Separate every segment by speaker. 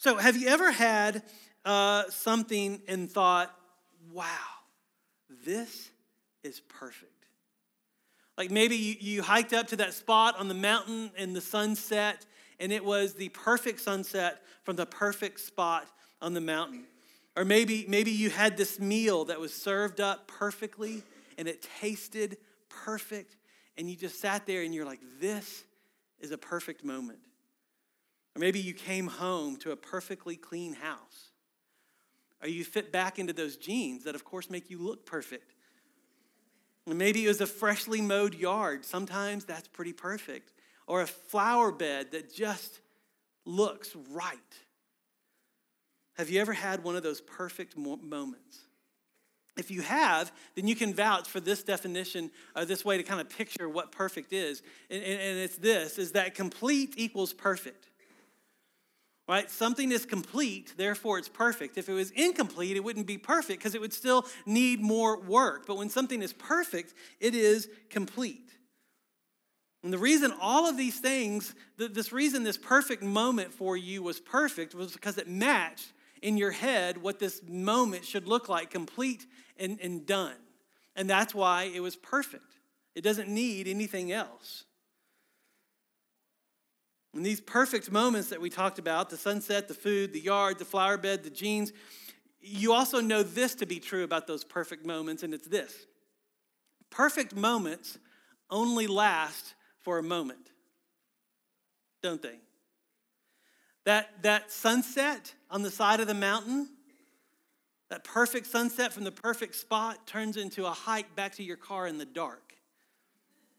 Speaker 1: So, have you ever had uh, something and thought, wow, this is perfect? Like maybe you, you hiked up to that spot on the mountain in the sunset, and it was the perfect sunset from the perfect spot on the mountain. Or maybe, maybe you had this meal that was served up perfectly and it tasted perfect, and you just sat there and you're like, this is a perfect moment. Or maybe you came home to a perfectly clean house. Or you fit back into those jeans that, of course, make you look perfect. And maybe it was a freshly mowed yard. Sometimes that's pretty perfect. Or a flower bed that just looks right. Have you ever had one of those perfect moments? If you have, then you can vouch for this definition, or this way to kind of picture what perfect is. And, it's this, is that complete equals perfect. Right? Something is complete, therefore it's perfect. If it was incomplete, it wouldn't be perfect because it would still need more work. But when something is perfect, it is complete. And the reason all of these things, this reason this perfect moment for you was perfect was because it matched in your head what this moment should look like, complete and, and done. And that's why it was perfect. It doesn't need anything else. And these perfect moments that we talked about the sunset, the food, the yard, the flower bed, the jeans you also know this to be true about those perfect moments, and it's this perfect moments only last for a moment, don't they? That, that sunset on the side of the mountain, that perfect sunset from the perfect spot turns into a hike back to your car in the dark.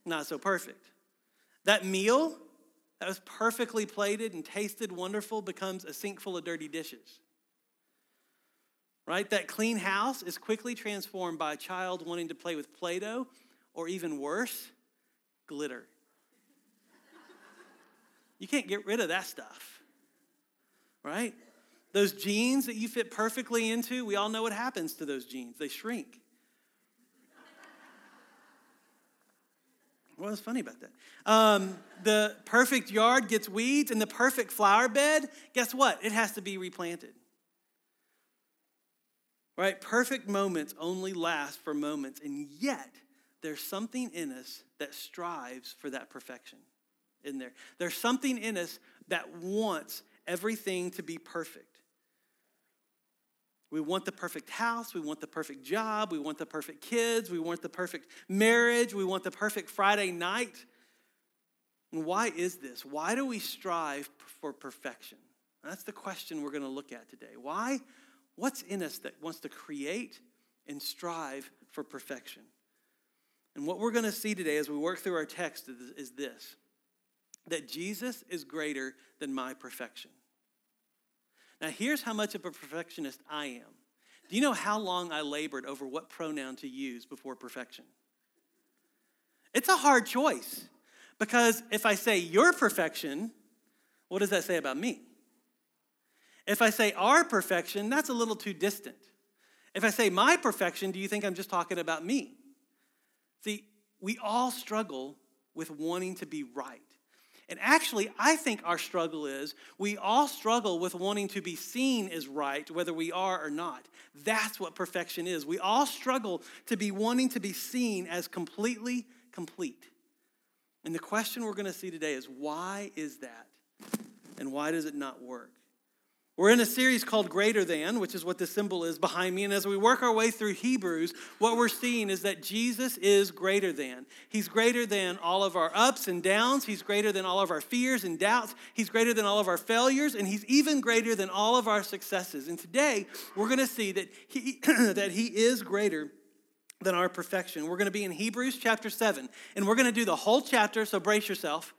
Speaker 1: Not so perfect. That meal that was perfectly plated and tasted wonderful becomes a sink full of dirty dishes. Right? That clean house is quickly transformed by a child wanting to play with Play Doh, or even worse, glitter. You can't get rid of that stuff right? Those jeans that you fit perfectly into, we all know what happens to those jeans. They shrink. What was funny about that? Um, the perfect yard gets weeds, and the perfect flower bed, guess what? It has to be replanted. Right? Perfect moments only last for moments, and yet there's something in us that strives for that perfection in there. There's something in us that wants everything to be perfect. We want the perfect house. We want the perfect job. We want the perfect kids. We want the perfect marriage. We want the perfect Friday night. And why is this? Why do we strive for perfection? That's the question we're going to look at today. Why? What's in us that wants to create and strive for perfection? And what we're going to see today as we work through our text is this that Jesus is greater than my perfection. Now, here's how much of a perfectionist I am. Do you know how long I labored over what pronoun to use before perfection? It's a hard choice because if I say your perfection, what does that say about me? If I say our perfection, that's a little too distant. If I say my perfection, do you think I'm just talking about me? See, we all struggle with wanting to be right. And actually, I think our struggle is we all struggle with wanting to be seen as right, whether we are or not. That's what perfection is. We all struggle to be wanting to be seen as completely complete. And the question we're going to see today is why is that? And why does it not work? We're in a series called Greater Than, which is what the symbol is behind me. And as we work our way through Hebrews, what we're seeing is that Jesus is greater than. He's greater than all of our ups and downs. He's greater than all of our fears and doubts. He's greater than all of our failures. And He's even greater than all of our successes. And today, we're going to see that He, that he is greater than our perfection. We're going to be in Hebrews chapter 7. And we're going to do the whole chapter, so brace yourself.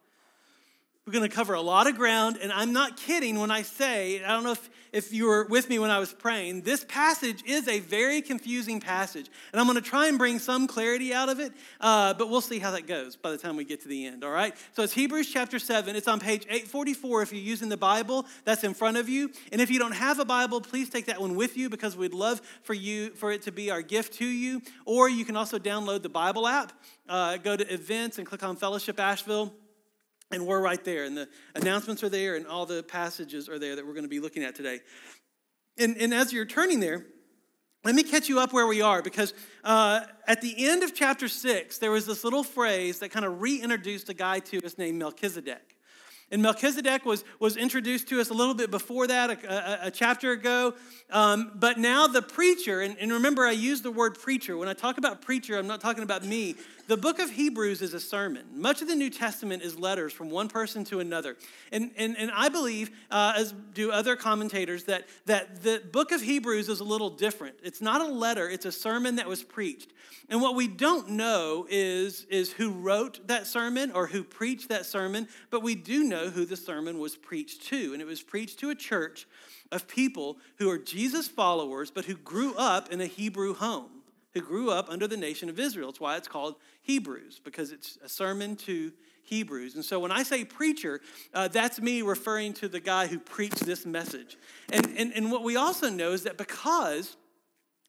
Speaker 1: We're going to cover a lot of ground, and I'm not kidding when I say, I don't know if, if you were with me when I was praying, this passage is a very confusing passage. And I'm going to try and bring some clarity out of it, uh, but we'll see how that goes by the time we get to the end, all right? So it's Hebrews chapter 7. It's on page 844 if you're using the Bible that's in front of you. And if you don't have a Bible, please take that one with you because we'd love for you for it to be our gift to you. Or you can also download the Bible app, uh, go to events and click on Fellowship Asheville And we're right there, and the announcements are there, and all the passages are there that we're going to be looking at today. And, and as you're turning there, let me catch you up where we are because uh, at the end of chapter six, there was this little phrase that kind of reintroduced a guy to us named Melchizedek. And Melchizedek was, was introduced to us a little bit before that, a, a, a chapter ago. Um, but now the preacher, and, and remember, I use the word preacher. When I talk about preacher, I'm not talking about me. The book of Hebrews is a sermon. Much of the New Testament is letters from one person to another. And, and, and I believe, uh, as do other commentators, that, that the book of Hebrews is a little different. It's not a letter, it's a sermon that was preached. And what we don't know is, is who wrote that sermon or who preached that sermon, but we do know who the sermon was preached to. And it was preached to a church of people who are Jesus followers, but who grew up in a Hebrew home who grew up under the nation of Israel. That's why it's called Hebrews, because it's a sermon to Hebrews. And so when I say preacher, uh, that's me referring to the guy who preached this message. And, and, and what we also know is that because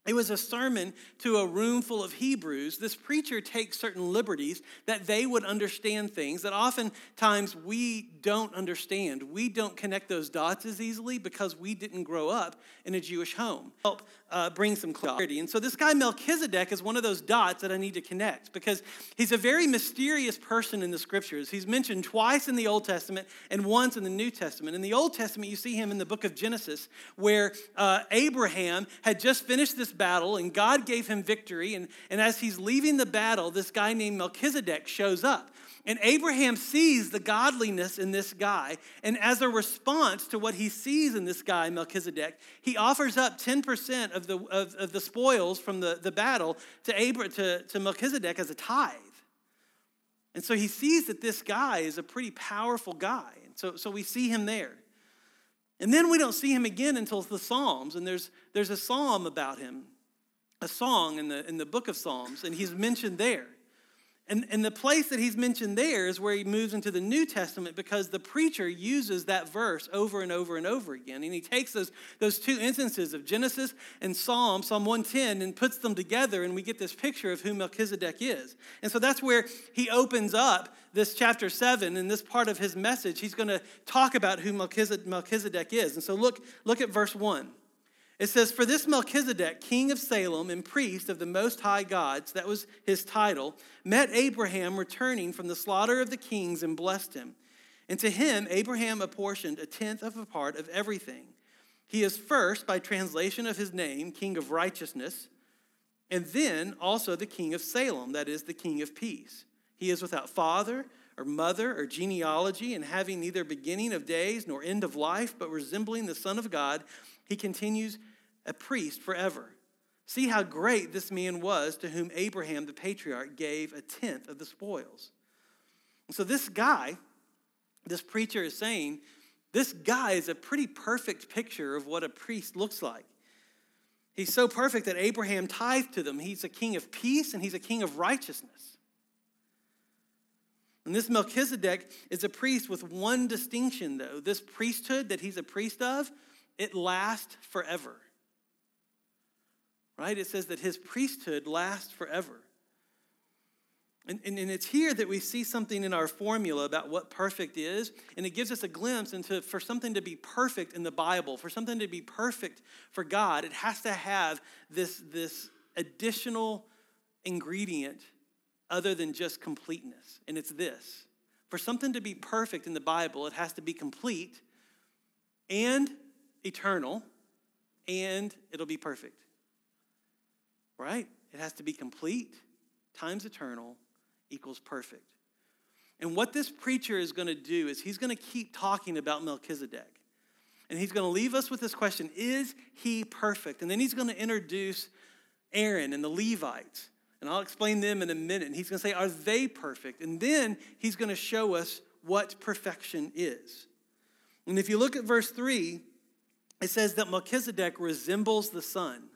Speaker 1: it was a sermon to a room full of Hebrews. This preacher takes certain liberties that they would understand things that oftentimes we don't understand. We don't connect those dots as easily because we didn't grow up in a Jewish home. Help uh, bring some clarity. And so this guy Melchizedek is one of those dots that I need to connect because he's a very mysterious person in the scriptures. He's mentioned twice in the Old Testament and once in the New Testament. In the Old Testament, you see him in the book of Genesis where uh, Abraham had just finished this battle and God gave him victory. And, and as he's leaving the battle, this guy named Melchizedek shows up. And Abraham sees the godliness in this guy. And as a response to what he sees in this guy, Melchizedek, he offers up 10% of the, of, of the spoils from the, the battle to, Abra, to, to Melchizedek as a tithe. And so he sees that this guy is a pretty powerful guy. And so, so we see him there. And then we don't see him again until the Psalms. And there's, there's a psalm about him, a song in the, in the book of Psalms, and he's mentioned there. And, and the place that he's mentioned there is where he moves into the New Testament because the preacher uses that verse over and over and over again. And he takes those, those two instances of Genesis and Psalm, Psalm 110, and puts them together, and we get this picture of who Melchizedek is. And so that's where he opens up this chapter 7. In this part of his message, he's going to talk about who Melchizedek is. And so look, look at verse 1. It says, For this Melchizedek, king of Salem and priest of the Most High Gods, that was his title, met Abraham returning from the slaughter of the kings and blessed him. And to him, Abraham apportioned a tenth of a part of everything. He is first, by translation of his name, king of righteousness, and then also the king of Salem, that is, the king of peace. He is without father or mother or genealogy, and having neither beginning of days nor end of life, but resembling the Son of God he continues a priest forever. See how great this man was to whom Abraham the patriarch gave a tenth of the spoils. so, this guy, this preacher is saying, this guy is a pretty perfect picture of what a priest looks like. He's so perfect that Abraham tithed to them. He's a king of peace and he's a king of righteousness. And this Melchizedek is a priest with one distinction, though. This priesthood that he's a priest of it lasts forever. Right? It says that his priesthood lasts forever. And, and, and, it's here that we see something in our formula about what perfect is, and it gives us a glimpse into for something to be perfect in the Bible, for something to be perfect for God, it has to have this, this additional ingredient other than just completeness. And it's this for something to be perfect in the Bible, it has to be complete and eternal, and it'll be perfect. Right? It has to be complete times eternal equals perfect. And what this preacher is going to do is he's going to keep talking about Melchizedek. And he's going to leave us with this question Is he perfect? And then he's going to introduce Aaron and the Levites. And I'll explain them in a minute. And he's going to say, Are they perfect? And then he's going to show us what perfection is. And if you look at verse 3, it says that Melchizedek resembles the Son.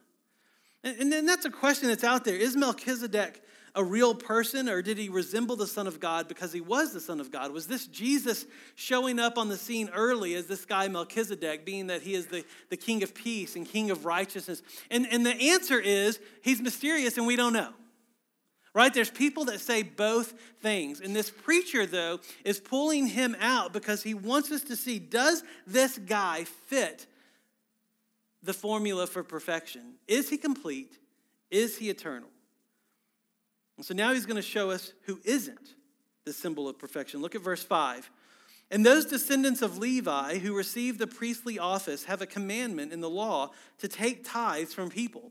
Speaker 1: And, then that's a question that's out there. Is Melchizedek a real person or did he resemble the Son of God because he was the Son of God? Was this Jesus showing up on the scene early as this guy Melchizedek, being that he is the, the King of peace and King of righteousness? And, and the answer is he's mysterious and we don't know. right? There's people that say both things. And this preacher, though, is pulling him out because he wants us to see does this guy fit the formula for perfection? Is he complete? Is he eternal? And so now he's going to show us who isn't the symbol of perfection. Look at verse 5. And those descendants of Levi who received the priestly office have a commandment in the law to take tithes from people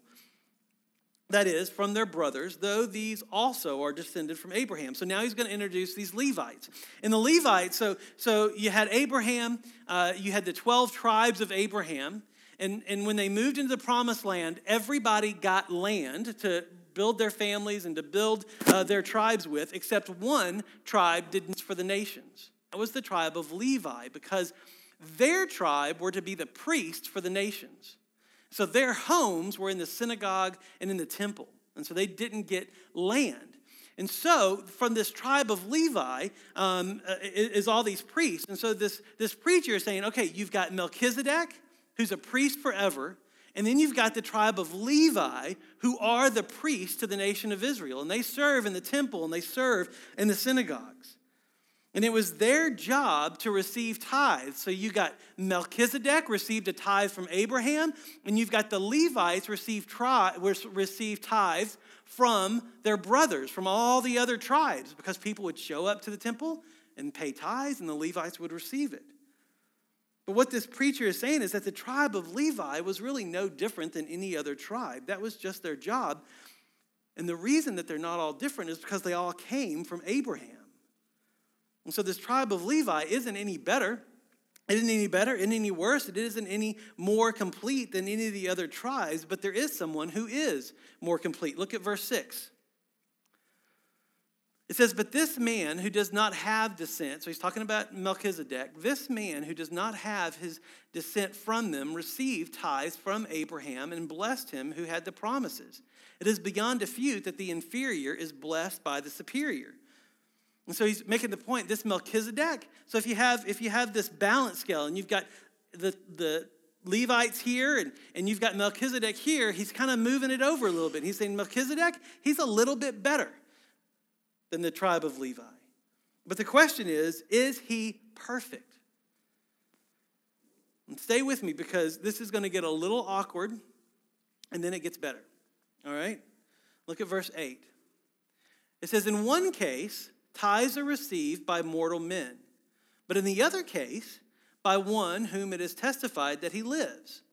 Speaker 1: that is, from their brothers, though these also are descended from Abraham. So now he's going to introduce these Levites. And the Levites, so, so you had Abraham, uh, you had the 12 tribes of Abraham, and, and when they moved into the promised land, everybody got land to build their families and to build uh, their tribes with, except one tribe didn't for the nations. That was the tribe of Levi, because their tribe were to be the priests for the nations. So their homes were in the synagogue and in the temple. And so they didn't get land. And so, from this tribe of Levi um, uh, is all these priests. And so, this, this preacher is saying, okay, you've got Melchizedek, who's a priest forever. And then you've got the tribe of Levi, who are the priests to the nation of Israel. And they serve in the temple and they serve in the synagogues. And it was their job to receive tithes. So you got Melchizedek received a tithe from Abraham, and you've got the Levites receive, receive tithes from their brothers, from all the other tribes, because people would show up to the temple and pay tithes, and the Levites would receive it. But what this preacher is saying is that the tribe of Levi was really no different than any other tribe. That was just their job. And the reason that they're not all different is because they all came from Abraham. And so this tribe of Levi isn't any better. It isn't any better, it isn't any worse, it isn't any more complete than any of the other tribes, but there is someone who is more complete. Look at verse 6. It says, But this man who does not have descent, so he's talking about Melchizedek, this man who does not have his descent from them received tithes from Abraham and blessed him who had the promises. It is beyond dispute that the inferior is blessed by the superior. And so he's making the point, this Melchizedek. So if you have if you have this balance scale and you've got the the Levites here and, and you've got Melchizedek here, he's kind of moving it over a little bit. He's saying Melchizedek, he's a little bit better than the tribe of Levi. But the question is, is he perfect? And stay with me because this is going to get a little awkward and then it gets better. All right? Look at verse 8. It says, In one case, tithes are received by mortal men, but in the other case, by one whom it is testified that he lives.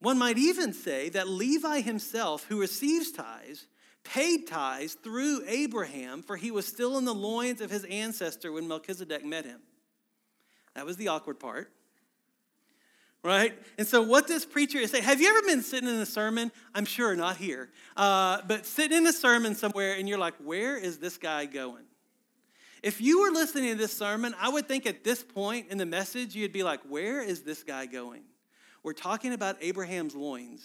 Speaker 1: One might even say that Levi himself, who receives tithes, paid tithes through Abraham, for he was still in the loins of his ancestor when Melchizedek met him. That was the awkward part right? And so, what this preacher is saying, have you ever been sitting in a sermon? I'm sure not here, uh, but sitting in a sermon somewhere and you're like, where is this guy going? If you were listening to this sermon, I would think at this point in the message, you'd be like, where is this guy going? We're talking about Abraham's loins,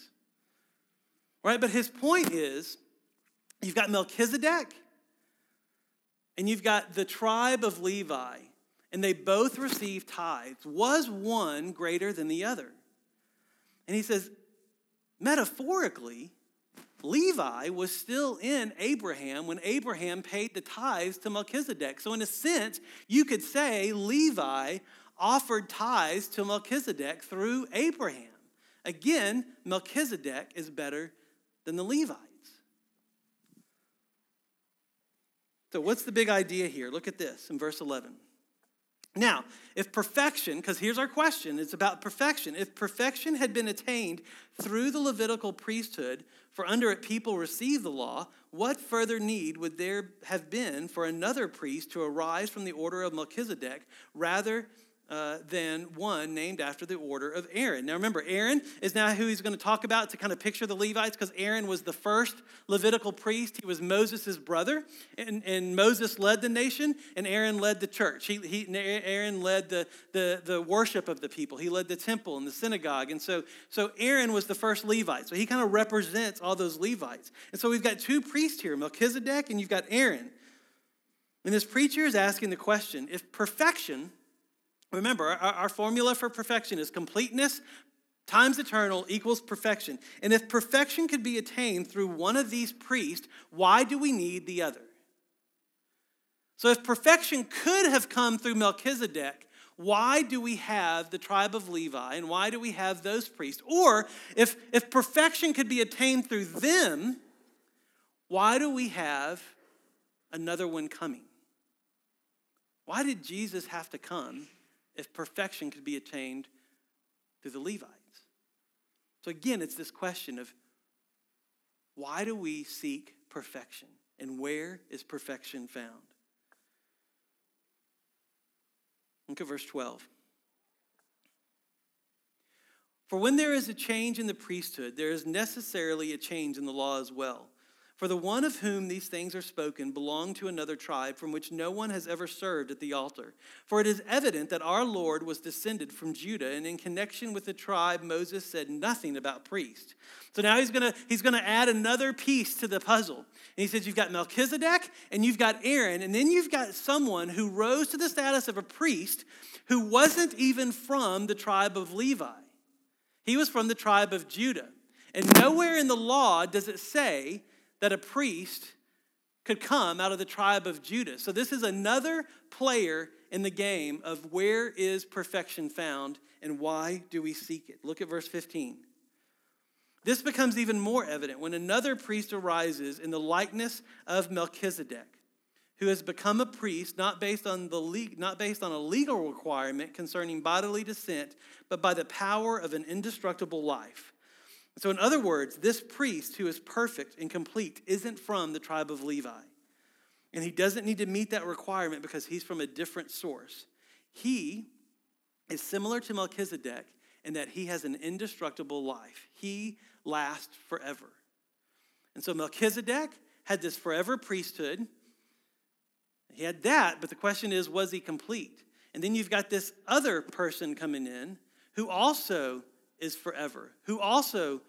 Speaker 1: right? But his point is you've got Melchizedek and you've got the tribe of Levi and they both received tithes. Was one greater than the other? And he says, metaphorically, Levi was still in Abraham when Abraham paid the tithes to Melchizedek. So, in a sense, you could say Levi offered tithes to Melchizedek through Abraham. Again, Melchizedek is better than the Levites. So, what's the big idea here? Look at this in verse 11. Now, if perfection, because here's our question, it's about perfection. If perfection had been attained through the Levitical priesthood, for under it people received the law, what further need would there have been for another priest to arise from the order of Melchizedek rather uh, than one named after the order of Aaron. Now remember, Aaron is now who he's going to talk about to kind of picture the Levites because Aaron was the first Levitical priest. He was Moses' brother, and, and Moses led the nation, and Aaron led the church. He, he, Aaron led the, the, the worship of the people, he led the temple and the synagogue. And so, so Aaron was the first Levite. So he kind of represents all those Levites. And so we've got two priests here Melchizedek, and you've got Aaron. And this preacher is asking the question if perfection Remember, our, our, formula for perfection is completeness times eternal equals perfection. And if perfection could be attained through one of these priests, why do we need the other? So, if perfection could have come through Melchizedek, why do we have the tribe of Levi and why do we have those priests? Or if, if perfection could be attained through them, why do we have another one coming? Why did Jesus have to come if perfection could be attained through the Levites? So, again, it's this question of why do we seek perfection and where is perfection found? Look at verse 12. For when there is a change in the priesthood, there is necessarily a change in the law as well. For the one of whom these things are spoken belonged to another tribe from which no one has ever served at the altar. For it is evident that our Lord was descended from Judah, and in connection with the tribe, Moses said nothing about priest. So now he's gonna, he's gonna add another piece to the puzzle. And he says, You've got Melchizedek and you've got Aaron, and then you've got someone who rose to the status of a priest who wasn't even from the tribe of Levi. He was from the tribe of Judah. And nowhere in the law does it say that a priest could come out of the tribe of Judah. So this is another player in the game of where is perfection found and why do we seek it? Look at verse 15. This becomes even more evident when another priest arises in the likeness of Melchizedek, who has become a priest not based on the not based on a legal requirement concerning bodily descent, but by the power of an indestructible life. So, in other words, this priest who is perfect and complete isn't from the tribe of Levi. And he doesn't need to meet that requirement because he's from a different source. He is similar to Melchizedek in that he has an indestructible life, he lasts forever. And so, Melchizedek had this forever priesthood. He had that, but the question is, was he complete? And then you've got this other person coming in who also is forever, who also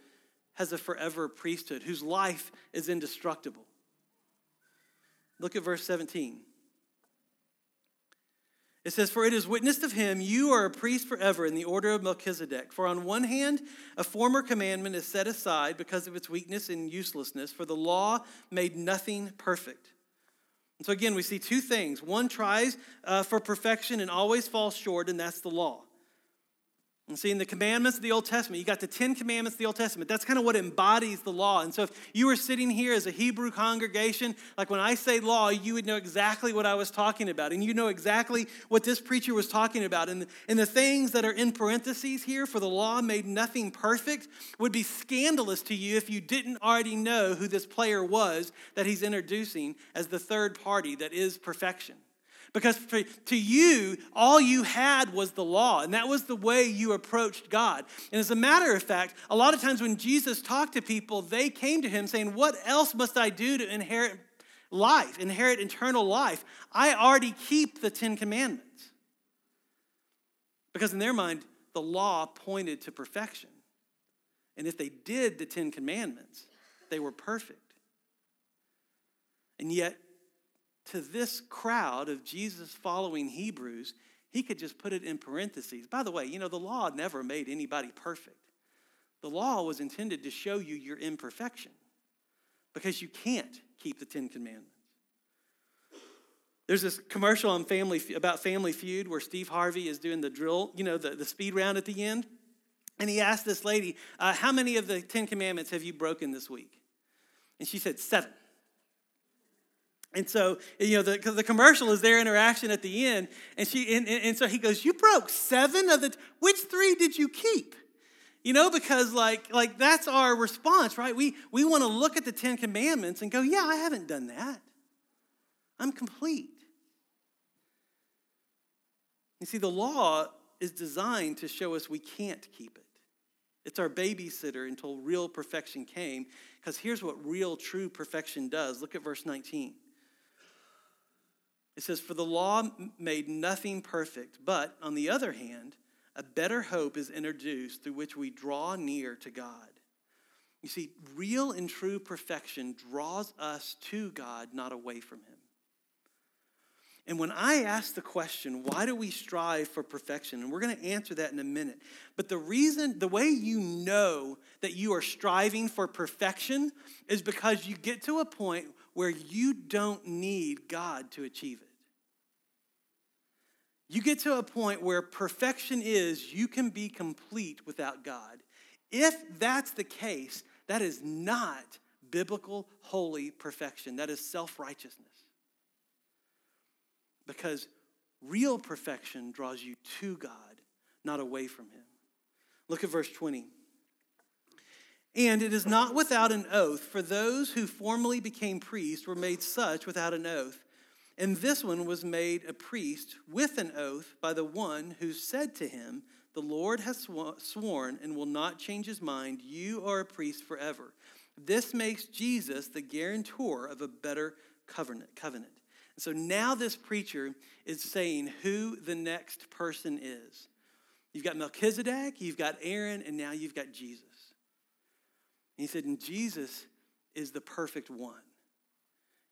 Speaker 1: has a forever priesthood, whose life is indestructible. Look at verse 17. It says, For it is witnessed of him, you are a priest forever in the order of Melchizedek. For on one hand, a former commandment is set aside because of its weakness and uselessness, for the law made nothing perfect. And so again, we see two things. One tries uh, for perfection and always falls short, and that's the law. And see, in the commandments of the Old Testament, you got the Ten Commandments of the Old Testament. That's kind of what embodies the law. And so, if you were sitting here as a Hebrew congregation, like when I say law, you would know exactly what I was talking about. And you know exactly what this preacher was talking about. And, and the things that are in parentheses here for the law made nothing perfect would be scandalous to you if you didn't already know who this player was that he's introducing as the third party that is perfection. Because for, to you, all you had was the law, and that was the way you approached God. And as a matter of fact, a lot of times when Jesus talked to people, they came to him saying, What else must I do to inherit life, inherit eternal life? I already keep the Ten Commandments. Because in their mind, the law pointed to perfection. And if they did the Ten Commandments, they were perfect. And yet, to this crowd of Jesus following Hebrews, he could just put it in parentheses. By the way, you know, the law never made anybody perfect. The law was intended to show you your imperfection because you can't keep the Ten Commandments. There's this commercial on family about Family Feud where Steve Harvey is doing the drill, you know, the, the speed round at the end. And he asked this lady, uh, How many of the Ten Commandments have you broken this week? And she said, Seven. And so, you know, the, the commercial is their interaction at the end. And, she, and, and so he goes, You broke seven of the, t- which three did you keep? You know, because like, like that's our response, right? We, we want to look at the Ten Commandments and go, Yeah, I haven't done that. I'm complete. You see, the law is designed to show us we can't keep it. It's our babysitter until real perfection came. Because here's what real, true perfection does. Look at verse 19. It says, For the law made nothing perfect, but on the other hand, a better hope is introduced through which we draw near to God. You see, real and true perfection draws us to God, not away from Him. And when I ask the question, why do we strive for perfection? And we're going to answer that in a minute. But the reason, the way you know that you are striving for perfection is because you get to a point where you don't need God to achieve it. You get to a point where perfection is you can be complete without God. If that's the case, that is not biblical, holy perfection. That is self righteousness. Because real perfection draws you to God, not away from Him. Look at verse 20. And it is not without an oath, for those who formerly became priests were made such without an oath. And this one was made a priest with an oath by the one who said to him, The Lord has sworn and will not change his mind. You are a priest forever. This makes Jesus the guarantor of a better covenant. covenant. And so now this preacher is saying who the next person is. You've got Melchizedek, you've got Aaron, and now you've got Jesus. He said, and Jesus is the perfect one.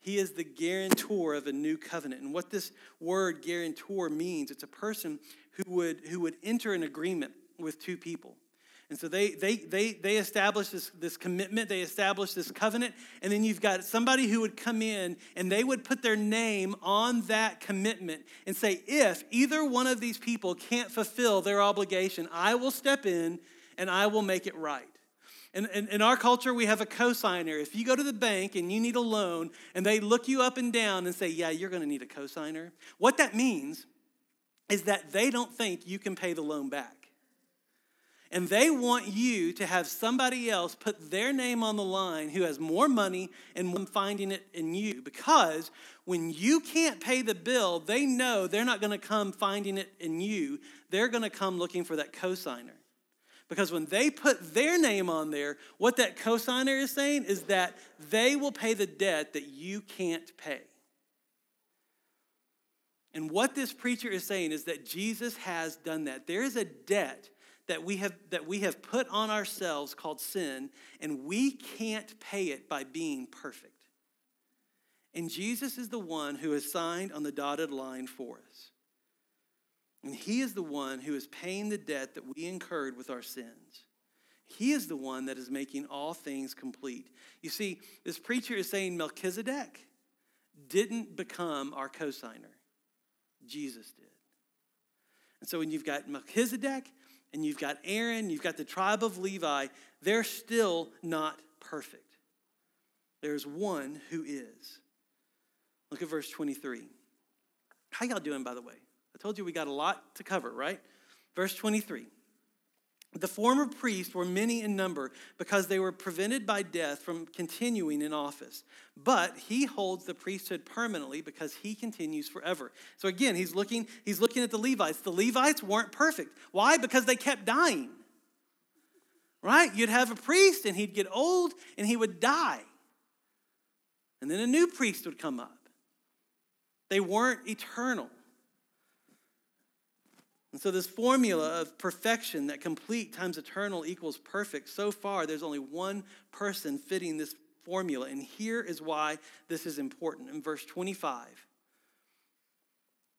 Speaker 1: He is the guarantor of a new covenant. And what this word guarantor means, it's a person who would, who would enter an agreement with two people. And so they, they, they, they establish this, this commitment, they establish this covenant, and then you've got somebody who would come in and they would put their name on that commitment and say, if either one of these people can't fulfill their obligation, I will step in and I will make it right. In, in, in, our culture, we have a cosigner. If you go to the bank and you need a loan and they look you up and down and say, Yeah, you're going to need a cosigner, what that means is that they don't think you can pay the loan back. And they want you to have somebody else put their name on the line who has more money and finding it in you. Because when you can't pay the bill, they know they're not going to come finding it in you. They're going to come looking for that cosigner. Because when they put their name on there, what that cosigner is saying is that they will pay the debt that you can't pay. And what this preacher is saying is that Jesus has done that. There is a debt that we have that we have put on ourselves called sin and we can't pay it by being perfect and jesus is the one who has signed on the dotted line for us and he is the one who is paying the debt that we incurred with our sins he is the one that is making all things complete you see this preacher is saying melchizedek didn't become our cosigner jesus did and so when you've got melchizedek and you've got Aaron, you've got the tribe of Levi, they're still not perfect. There's one who is. Look at verse 23. How y'all doing, by the way? Told you we got a lot to cover, right? Verse 23. The former priests were many in number because they were prevented by death from continuing in office. But he holds the priesthood permanently because he continues forever. So again, he's looking, he's looking at the Levites. The Levites weren't perfect. Why? Because they kept dying. Right? You'd have a priest and he'd get old and he would die. And then a new priest would come up. They weren't eternal. And so, this formula of perfection that complete times eternal equals perfect, so far, there's only one person fitting this formula. And here is why this is important. In verse 25,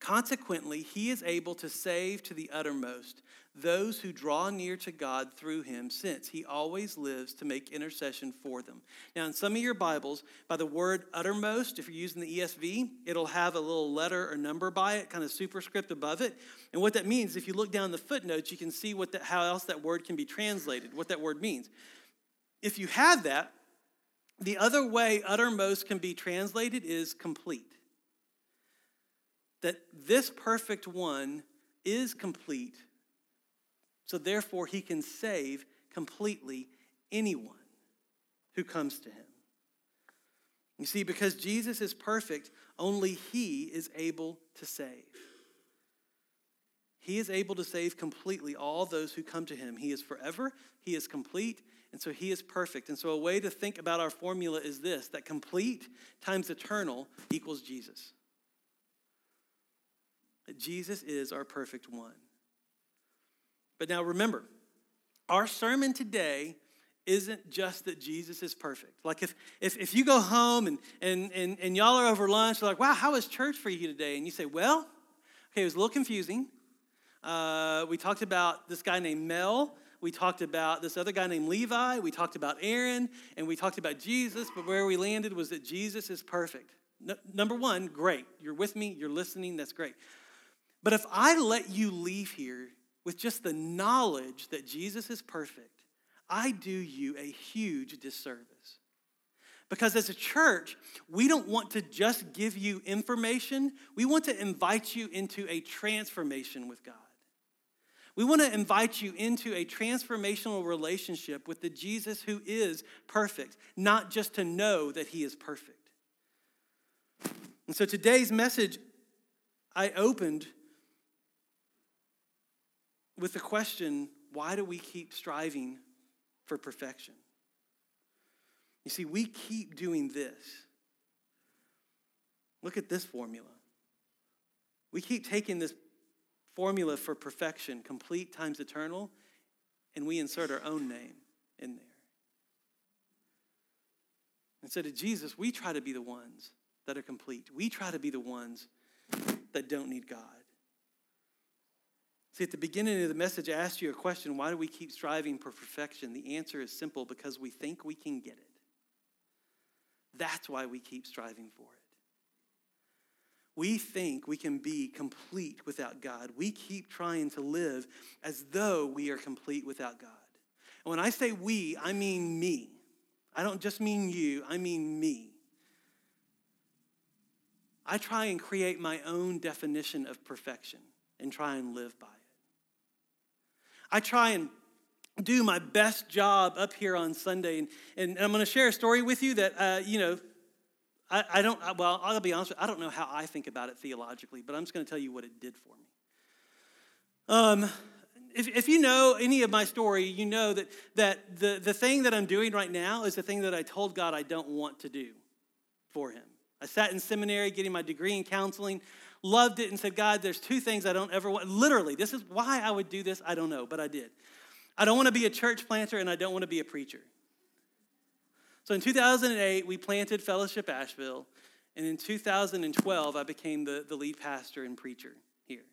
Speaker 1: consequently, he is able to save to the uttermost those who draw near to God through him, since he always lives to make intercession for them. Now, in some of your Bibles, by the word uttermost, if you're using the ESV, it'll have a little letter or number by it, kind of superscript above it. And what that means, if you look down the footnotes, you can see what the, how else that word can be translated, what that word means. If you have that, the other way uttermost can be translated is complete. That this perfect one is complete so therefore, he can save completely anyone who comes to him. You see, because Jesus is perfect, only he is able to save. He is able to save completely all those who come to him. He is forever, he is complete, and so he is perfect. And so, a way to think about our formula is this that complete times eternal equals Jesus. Jesus is our perfect one. But now remember, our sermon today isn't just that Jesus is perfect. Like if, if, if you go home and, and, and, and y'all are over lunch, you're like, wow, how was church for you today? And you say, well, okay, it was a little confusing. Uh, we talked about this guy named Mel. We talked about this other guy named Levi. We talked about Aaron. And we talked about Jesus. But where we landed was that Jesus is perfect. No, number one, great. You're with me. You're listening. That's great. But if I let you leave here with just the knowledge that Jesus is perfect, I do you a huge disservice. Because as a church, we don't want to just give you information, we want to invite you into a transformation with God. We want to invite you into a transformational relationship with the Jesus who is perfect, not just to know that he is perfect. And so today's message, I opened with the question why do we keep striving for perfection? You see, we keep doing this. Look at this formula. We keep taking this formula for perfection, complete times eternal, and we insert our own name in there. Instead of Jesus, we try to be the ones that are complete. We try to be the ones that don't need God. See, at the beginning of the message, I asked you a question why do we keep striving for perfection? The answer is simple because we think we can get it. That's why we keep striving for it. We think we can be complete without God. We keep trying to live as though we are complete without God. And when I say we, I mean me. I don't just mean you, I mean me. I try and create my own definition of perfection and try and live by it. I try and do my best job up here on Sunday. And, and I'm going to share a story with you that, uh, you know, I, I don't, well, I'll be honest, you, I don't know how I think about it theologically, but I'm just going to tell you what it did for me. Um, if, if you know any of my story, you know that, that the, the thing that I'm doing right now is the thing that I told God I don't want to do for Him. I sat in seminary getting my degree in counseling, loved it, and said, God, there's two things I don't ever want. Literally, this is why I would do this, I don't know, but I did. I don't want to be a church planter, and I don't want to be a preacher. So in 2008, we planted Fellowship Asheville. And in 2012, I became the, the lead pastor and preacher here.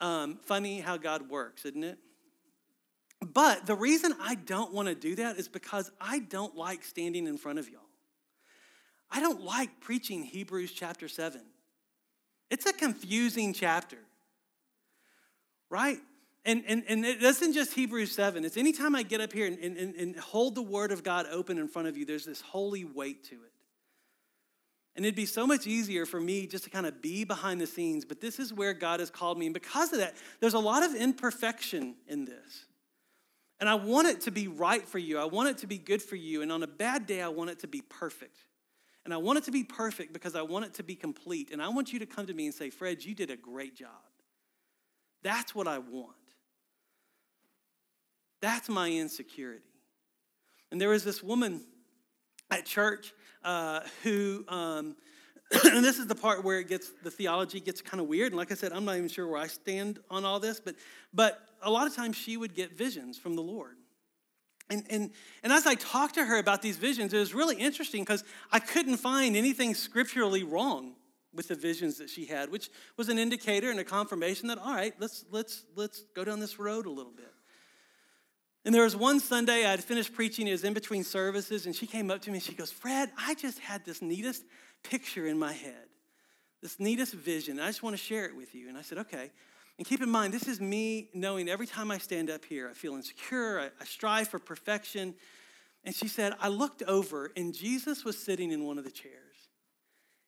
Speaker 1: Um, funny how God works, isn't it? But the reason I don't want to do that is because I don't like standing in front of y'all. I don't like preaching Hebrews chapter 7. It's a confusing chapter, right? And, and, and it isn't just Hebrews 7. It's anytime I get up here and, and, and hold the Word of God open in front of you, there's this holy weight to it. And it'd be so much easier for me just to kind of be behind the scenes, but this is where God has called me. And because of that, there's a lot of imperfection in this. And I want it to be right for you. I want it to be good for you. And on a bad day, I want it to be perfect. And I want it to be perfect because I want it to be complete. And I want you to come to me and say, Fred, you did a great job. That's what I want. That's my insecurity. And there was this woman at church uh, who, um, and this is the part where it gets the theology gets kind of weird. And like I said, I'm not even sure where I stand on all this, but but a lot of times she would get visions from the Lord. And, and, and as I talked to her about these visions, it was really interesting because I couldn't find anything scripturally wrong with the visions that she had, which was an indicator and a confirmation that, all right, let's, let's, let's go down this road a little bit. And there was one Sunday I had finished preaching, it was in between services, and she came up to me and she goes, Fred, I just had this neatest picture in my head, this neatest vision. I just want to share it with you. And I said, okay. And keep in mind, this is me knowing every time I stand up here, I feel insecure, I, I strive for perfection. And she said, I looked over and Jesus was sitting in one of the chairs.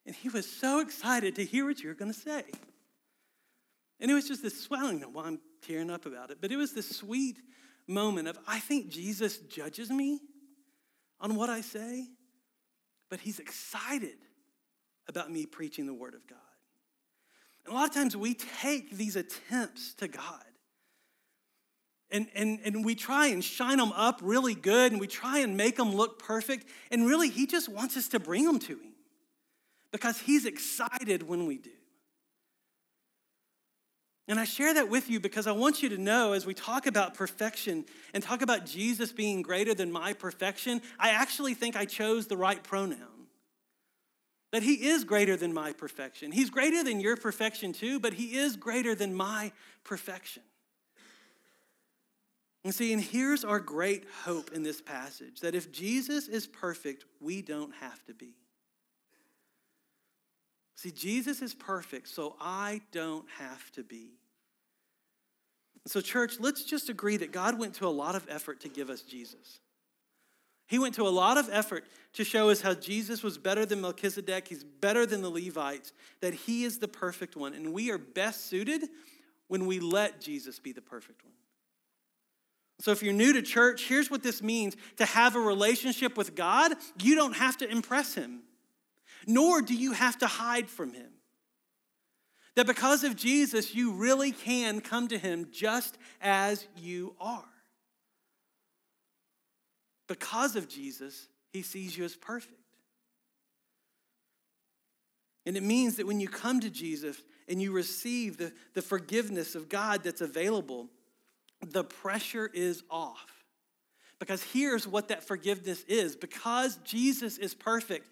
Speaker 1: And he was so excited to hear what you were going to say. And it was just this swelling. That, well, I'm tearing up about it, but it was this sweet moment of, I think Jesus judges me on what I say, but he's excited about me preaching the word of God. And a lot of times we take these attempts to God and, and, and we try and shine them up really good and we try and make them look perfect. And really, He just wants us to bring them to Him because He's excited when we do. And I share that with you because I want you to know as we talk about perfection and talk about Jesus being greater than my perfection, I actually think I chose the right pronoun. That he is greater than my perfection. He's greater than your perfection too, but he is greater than my perfection. And see, and here's our great hope in this passage that if Jesus is perfect, we don't have to be. See, Jesus is perfect, so I don't have to be. So, church, let's just agree that God went to a lot of effort to give us Jesus. He went to a lot of effort to show us how Jesus was better than Melchizedek, he's better than the Levites, that he is the perfect one. And we are best suited when we let Jesus be the perfect one. So, if you're new to church, here's what this means to have a relationship with God, you don't have to impress him, nor do you have to hide from him. That because of Jesus, you really can come to him just as you are. Because of Jesus, he sees you as perfect. And it means that when you come to Jesus and you receive the, the forgiveness of God that's available, the pressure is off. Because here's what that forgiveness is because Jesus is perfect,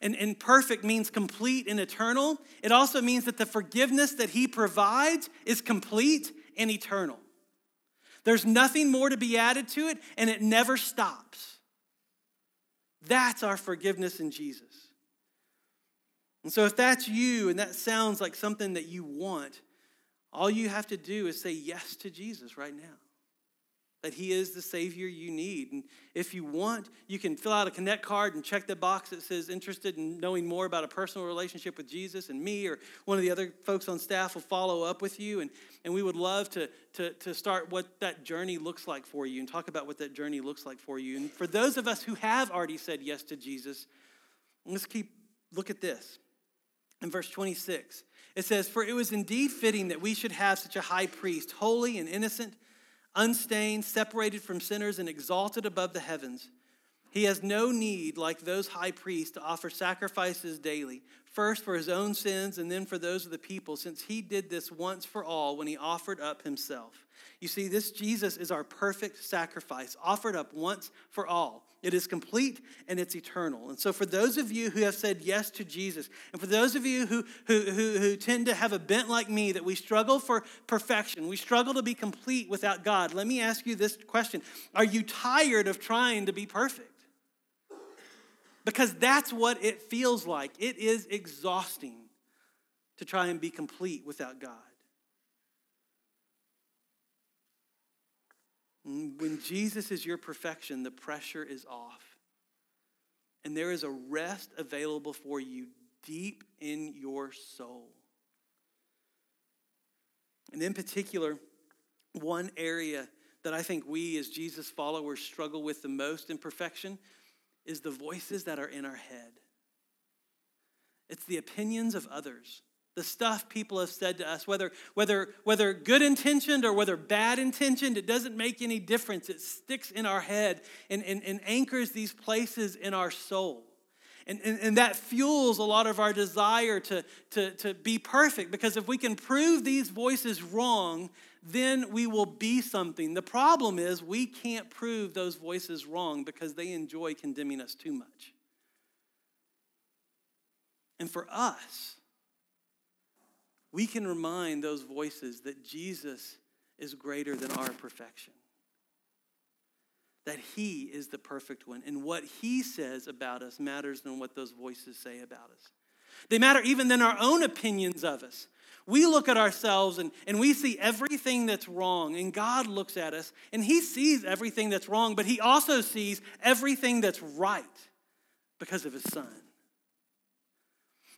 Speaker 1: and, and perfect means complete and eternal, it also means that the forgiveness that he provides is complete and eternal. There's nothing more to be added to it, and it never stops. That's our forgiveness in Jesus. And so, if that's you and that sounds like something that you want, all you have to do is say yes to Jesus right now. That he is the Savior you need. And if you want, you can fill out a Connect card and check the box that says interested in knowing more about a personal relationship with Jesus, and me or one of the other folks on staff will follow up with you. And, and we would love to, to, to start what that journey looks like for you and talk about what that journey looks like for you. And for those of us who have already said yes to Jesus, let's keep look at this. In verse 26, it says, For it was indeed fitting that we should have such a high priest, holy and innocent, unstained, separated from sinners, and exalted above the heavens. He has no need, like those high priests, to offer sacrifices daily, first for his own sins and then for those of the people, since he did this once for all when he offered up himself. You see, this Jesus is our perfect sacrifice, offered up once for all. It is complete and it's eternal. And so, for those of you who have said yes to Jesus, and for those of you who, who, who, who, tend to have a bent like me that we struggle for perfection, we struggle to be complete without God, let me ask you this question Are you tired of trying to be perfect? Because that's what it feels like. It is exhausting to try and be complete without God. Mm, when Jesus is your perfection, the pressure is off. And there is a rest available for you deep in your soul. And in particular, one area that I think we as Jesus followers struggle with the most in perfection is the voices that are in our head. It's the opinions of others the stuff people have said to us, whether, whether, whether good intentioned or whether bad intentioned, it doesn't make any difference. It sticks in our head and, and, and anchors these places in our soul. And, and, and that fuels a lot of our desire to, to, to be perfect because if we can prove these voices wrong, then we will be something. The problem is we can't prove those voices wrong because they enjoy condemning us too much. And for us, we can remind those voices that Jesus is greater than our perfection. That he is the perfect one. And what he says about us matters than what those voices say about us. They matter even than our own opinions of us. We look at ourselves and, and we see everything that's wrong, and God looks at us and He sees everything that's wrong, but He also sees everything that's right because of His Son.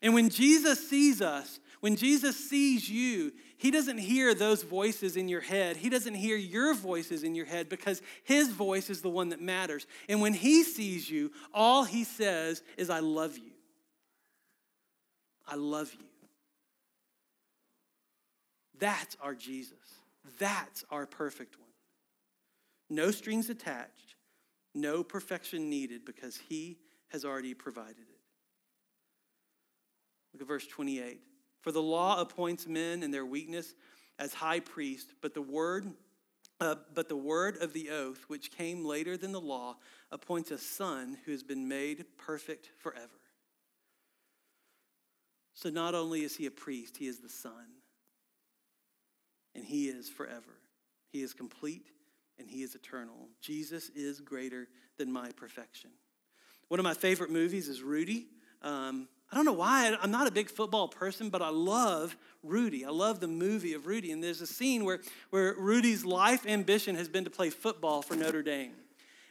Speaker 1: And when Jesus sees us, when Jesus sees you, he doesn't hear those voices in your head. He doesn't hear your voices in your head because his voice is the one that matters. And when he sees you, all he says is, I love you. I love you. That's our Jesus. That's our perfect one. No strings attached, no perfection needed because he has already provided it. Look at verse 28. For the law appoints men in their weakness, as high priest, but the word uh, but the word of the oath, which came later than the law, appoints a son who has been made perfect forever. So not only is he a priest, he is the son. And he is forever. He is complete and he is eternal. Jesus is greater than my perfection. One of my favorite movies is Rudy. Um, I don't know why. I'm not a big football person, but I love Rudy. I love the movie of Rudy. And there's a scene where, where Rudy's life ambition has been to play football for Notre Dame.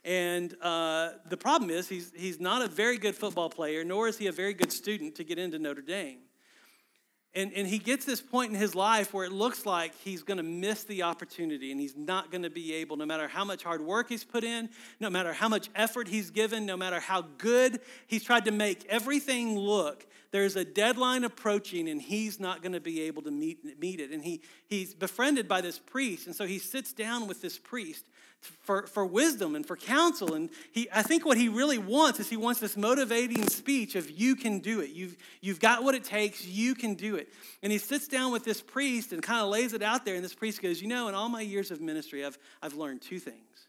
Speaker 1: And uh, the problem is, he's, he's not a very good football player, nor is he a very good student to get into Notre Dame. And, and he gets this point in his life where it looks like he's going to miss the opportunity and he's not going to be able, no matter how much hard work he's put in, no matter how much effort he's given, no matter how good he's tried to make everything look, there's a deadline approaching and he's not going to be able to meet, meet it. And he, he's befriended by this priest. And so he sits down with this priest for, for wisdom and for counsel. And he, I think what he really wants is he wants this motivating speech of you can do it. You've, you've got what it takes. You can do it. And he sits down with this priest and kind of lays it out there. And this priest goes, you know, in all my years of ministry, I've, I've learned two things.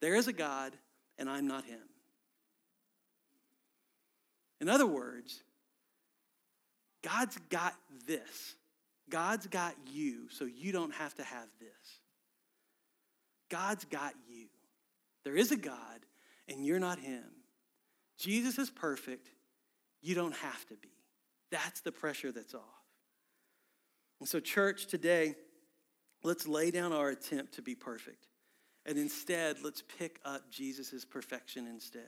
Speaker 1: There is a God and I'm not him. In other words, God's got this. God's got you, so you don't have to have this. God's got you. There is a God, and you're not Him. Jesus is perfect. You don't have to be. That's the pressure that's off. And so, church, today, let's lay down our attempt to be perfect. And instead, let's pick up Jesus' perfection instead.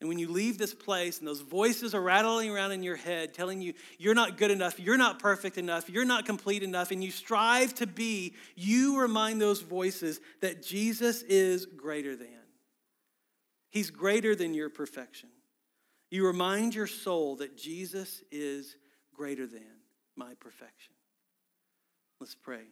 Speaker 1: And when you leave this place and those voices are rattling around in your head telling you you're not good enough, you're not perfect enough, you're not complete enough, and you strive to be, you remind those voices that Jesus is greater than. He's greater than your perfection. You remind your soul that Jesus is greater than my perfection. Let's pray.